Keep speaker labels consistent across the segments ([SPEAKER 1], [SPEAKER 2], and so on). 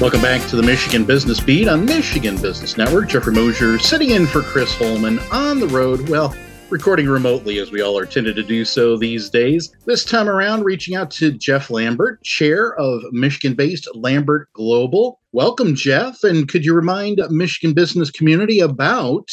[SPEAKER 1] Welcome back to the Michigan Business Beat on Michigan Business Network. Jeffrey Mosier sitting in for Chris Holman on the road. Well, recording remotely as we all are tended to do so these days. This time around, reaching out to Jeff Lambert, chair of Michigan based Lambert Global. Welcome, Jeff. And could you remind Michigan business community about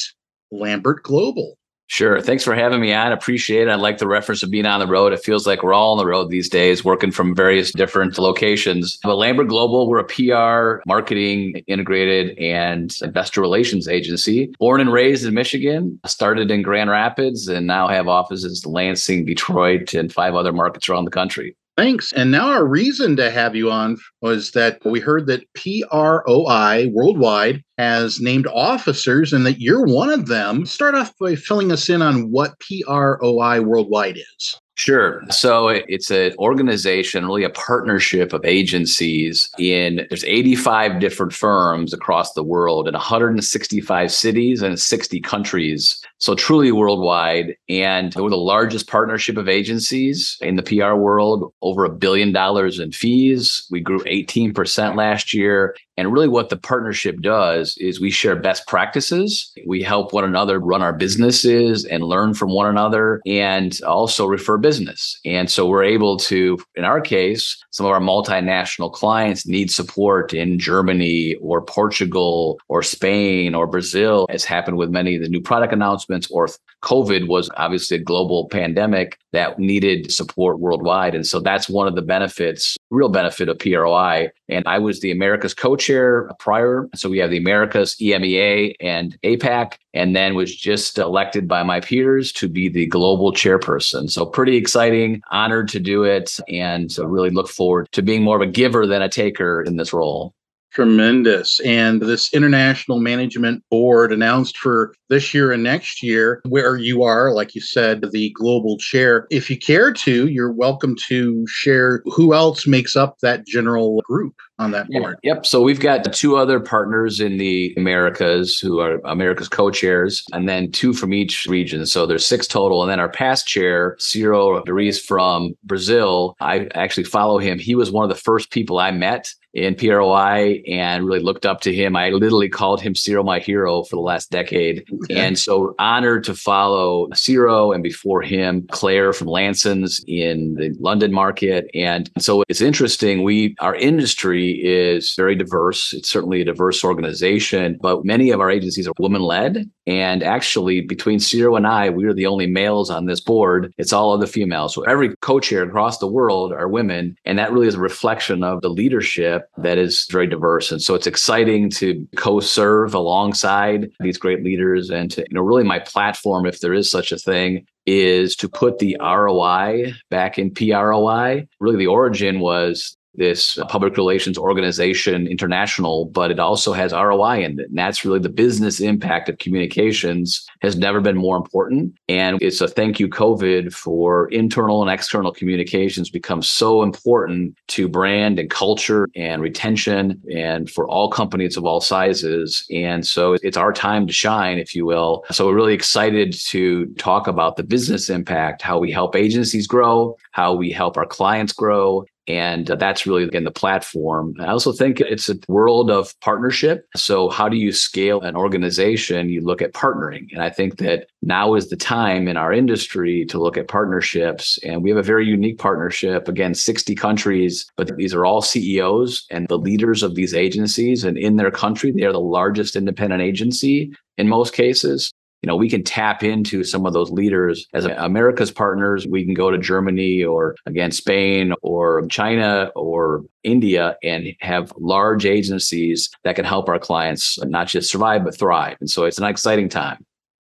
[SPEAKER 1] Lambert Global?
[SPEAKER 2] Sure. Thanks for having me on. Appreciate it. I like the reference of being on the road. It feels like we're all on the road these days, working from various different locations. But Lambert Global, we're a PR, marketing, integrated, and investor relations agency. Born and raised in Michigan, started in Grand Rapids, and now have offices in Lansing, Detroit, and five other markets around the country.
[SPEAKER 1] Thanks. And now our reason to have you on was that we heard that PROI Worldwide has named officers and that you're one of them. Start off by filling us in on what PROI Worldwide is.
[SPEAKER 2] Sure. So it's an organization, really a partnership of agencies in there's 85 different firms across the world in 165 cities and 60 countries. So truly worldwide. And we're the largest partnership of agencies in the PR world, over a billion dollars in fees. We grew 18% last year. And really, what the partnership does is we share best practices. We help one another run our businesses and learn from one another and also refer business. And so we're able to, in our case, some of our multinational clients need support in Germany or Portugal or Spain or Brazil, as happened with many of the new product announcements, or COVID was obviously a global pandemic that needed support worldwide. And so that's one of the benefits, real benefit of PROI. And I was the America's co chair prior. So we have the Americas, EMEA, and APAC, and then was just elected by my peers to be the global chairperson. So pretty exciting, honored to do it, and really look forward to being more of a giver than a taker in this role.
[SPEAKER 1] Tremendous. And this International Management Board announced for this year and next year, where you are, like you said, the global chair. If you care to, you're welcome to share who else makes up that general group on that board.
[SPEAKER 2] Yeah, yep. So we've got two other partners in the Americas who are America's co-chairs, and then two from each region. So there's six total. And then our past chair, Ciro Dariz from Brazil, I actually follow him. He was one of the first people I met in PROI and really looked up to him. I literally called him Ciro my hero for the last decade. Okay. And so honored to follow Ciro and before him, Claire from Lansons in the London market. And so it's interesting. We, our industry is very diverse. It's certainly a diverse organization, but many of our agencies are women led. And actually between Ciro and I, we are the only males on this board. It's all other females. So every co-chair across the world are women. And that really is a reflection of the leadership that is very diverse. And so it's exciting to co-serve alongside these great leaders and to, you know, really my platform, if there is such a thing, is to put the ROI back in PROI. Really, the origin was this public relations organization international, but it also has ROI in it. And that's really the business impact of communications has never been more important. And it's a thank you, COVID, for internal and external communications become so important to brand and culture and retention and for all companies of all sizes. And so it's our time to shine, if you will. So we're really excited to talk about the business impact, how we help agencies grow, how we help our clients grow, and uh, that's really, again, the platform. I also think it's a world of partnership. So, how do you scale an organization? You look at partnering. And I think that now is the time in our industry to look at partnerships. And we have a very unique partnership. Again, 60 countries, but these are all CEOs and the leaders of these agencies. And in their country, they are the largest independent agency in most cases you know, we can tap into some of those leaders as America's partners. We can go to Germany or again, Spain or China or India and have large agencies that can help our clients not just survive, but thrive. And so it's an exciting time.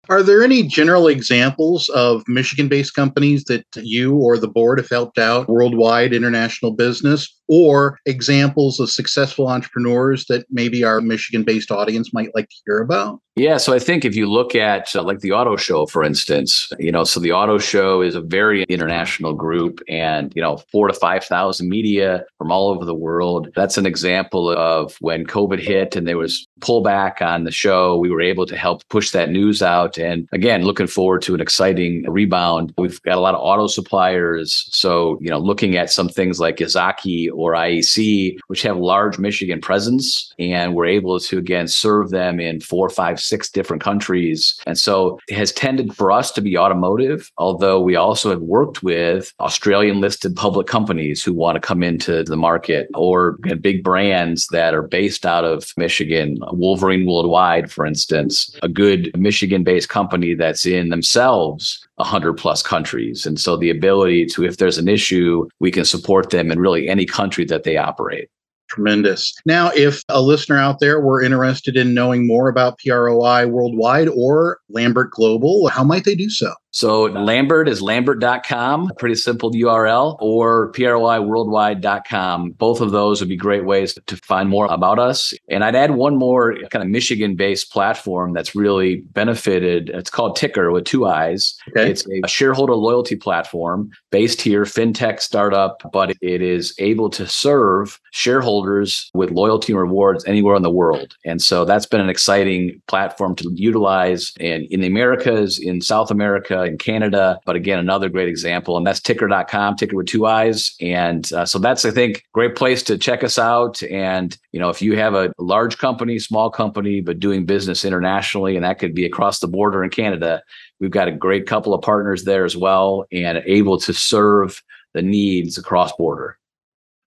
[SPEAKER 1] Are there any general examples of Michigan based companies that you or the board have helped out worldwide international business? Or examples of successful entrepreneurs that maybe our Michigan based audience might like to hear about?
[SPEAKER 2] Yeah, so I think if you look at uh, like the auto show, for instance, you know, so the auto show is a very international group and, you know, four to 5,000 media from all over the world. That's an example of when COVID hit and there was pullback on the show, we were able to help push that news out. And again, looking forward to an exciting rebound. We've got a lot of auto suppliers. So, you know, looking at some things like Yazaki or IEC, which have large Michigan presence. And we're able to, again, serve them in four, five, six different countries. And so it has tended for us to be automotive, although we also have worked with Australian listed public companies who want to come into the market or big brands that are based out of Michigan, Wolverine Worldwide, for instance, a good Michigan based company that's in themselves 100 plus countries. And so the ability to, if there's an issue, we can support them in really any country that they operate.
[SPEAKER 1] Tremendous. Now, if a listener out there were interested in knowing more about PROI worldwide or Lambert Global, how might they do so?
[SPEAKER 2] So Lambert is lambert.com, pretty simple URL, or PROIworldwide.com. Both of those would be great ways to find more about us. And I'd add one more kind of Michigan based platform that's really benefited. It's called Tiicker with two eyes. Okay. It's a shareholder loyalty platform based here, fintech startup, but it is able to serve shareholders with loyalty and rewards anywhere in the world. And so that's been an exciting platform to utilize in, in the Americas, in South America in Canada. But again, another great example, and that's tiicker.com, tiicker with two eyes. And uh, so that's, I think, great place to check us out. And, you know, if you have a large company, small company, but doing business internationally, and that could be across the border in Canada, we've got a great couple of partners there as well and able to serve the needs across border.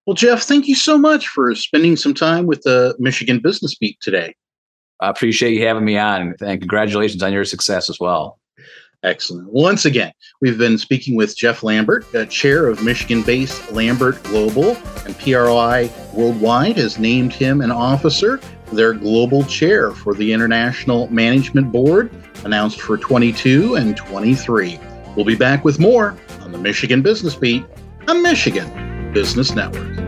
[SPEAKER 1] Well, Jeff, thank you so much for spending some time with the Michigan Business Beat today.
[SPEAKER 2] I appreciate you having me on and congratulations on your success as well.
[SPEAKER 1] Excellent. Once again, we've been speaking with Jeff Lambert, uh, chair of Michigan based Lambert Global, and PRI Worldwide has named him an officer, their global chair for the International Management Board, announced for 22 and 23. We'll be back with more on the Michigan Business Beat on Michigan Business Network.